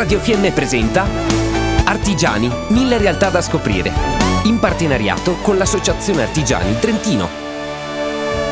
Radio Fiemme presenta Artigiani, mille realtà da scoprire. In partenariato con l'Associazione Artigiani Trentino.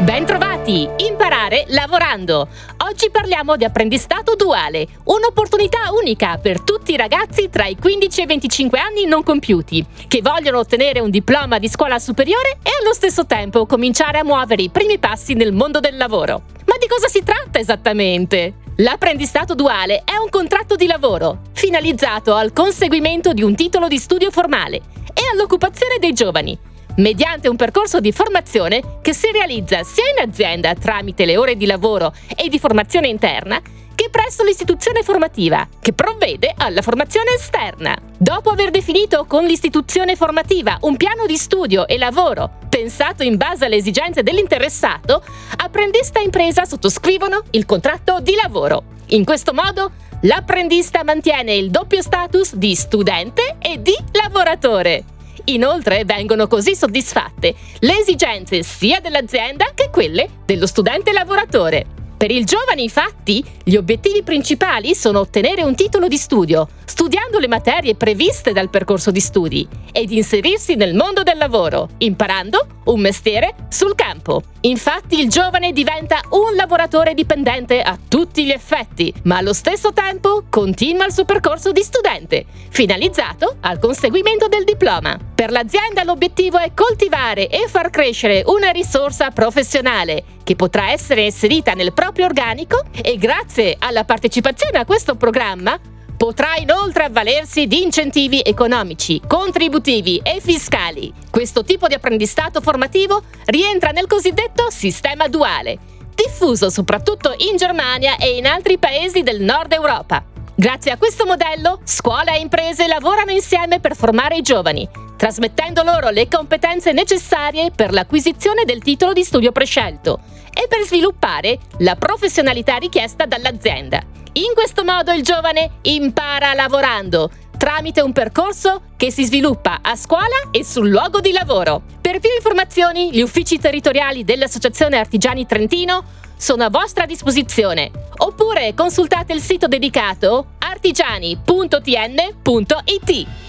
Bentrovati! Imparare lavorando! Oggi parliamo di apprendistato duale, un'opportunità unica per tutti i ragazzi tra i 15 e i 25 anni non compiuti, che vogliono ottenere un diploma di scuola superiore e allo stesso tempo cominciare a muovere i primi passi nel mondo del lavoro. Ma di cosa si tratta esattamente? L'apprendistato duale è un contratto di lavoro finalizzato al conseguimento di un titolo di studio formale e all'occupazione dei giovani, mediante un percorso di formazione che si realizza sia in azienda tramite le ore di lavoro e di formazione interna, che presso l'istituzione formativa, che provvede alla formazione esterna. Dopo aver definito con l'istituzione formativa un piano di studio e lavoro pensato in base alle esigenze dell'interessato, apprendista e impresa sottoscrivono il contratto di lavoro. In questo modo, l'apprendista mantiene il doppio status di studente e di lavoratore. Inoltre vengono così soddisfatte le esigenze sia dell'azienda che quelle dello studente lavoratore. Per il giovane, infatti, gli obiettivi principali sono ottenere un titolo di studio, studiando le materie previste dal percorso di studi, ed inserirsi nel mondo del lavoro, imparando un mestiere sul campo. Infatti il giovane diventa un lavoratore dipendente a tutti gli effetti, ma allo stesso tempo continua il suo percorso di studente, finalizzato al conseguimento del diploma. Per l'azienda l'obiettivo è coltivare e far crescere una risorsa professionale che potrà essere inserita nel proprio organico e grazie alla partecipazione a questo programma Potrà inoltre avvalersi di incentivi economici, contributivi e fiscali. Questo tipo di apprendistato formativo rientra nel cosiddetto sistema duale, diffuso soprattutto in Germania e in altri paesi del nord Europa. Grazie a questo modello, scuola e imprese lavorano insieme per formare i giovani, trasmettendo loro le competenze necessarie per l'acquisizione del titolo di studio prescelto e per sviluppare la professionalità richiesta dall'azienda. In questo modo il giovane impara lavorando tramite un percorso che si sviluppa a scuola e sul luogo di lavoro. Per più informazioni, gli uffici territoriali dell'Associazione Artigiani Trentino sono a vostra disposizione oppure consultate il sito dedicato artigiani.tn.it.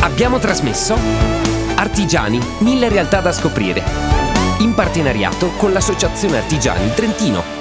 Abbiamo trasmesso Artigiani, mille realtà da scoprire. In partenariato con l'Associazione Artigiani Trentino.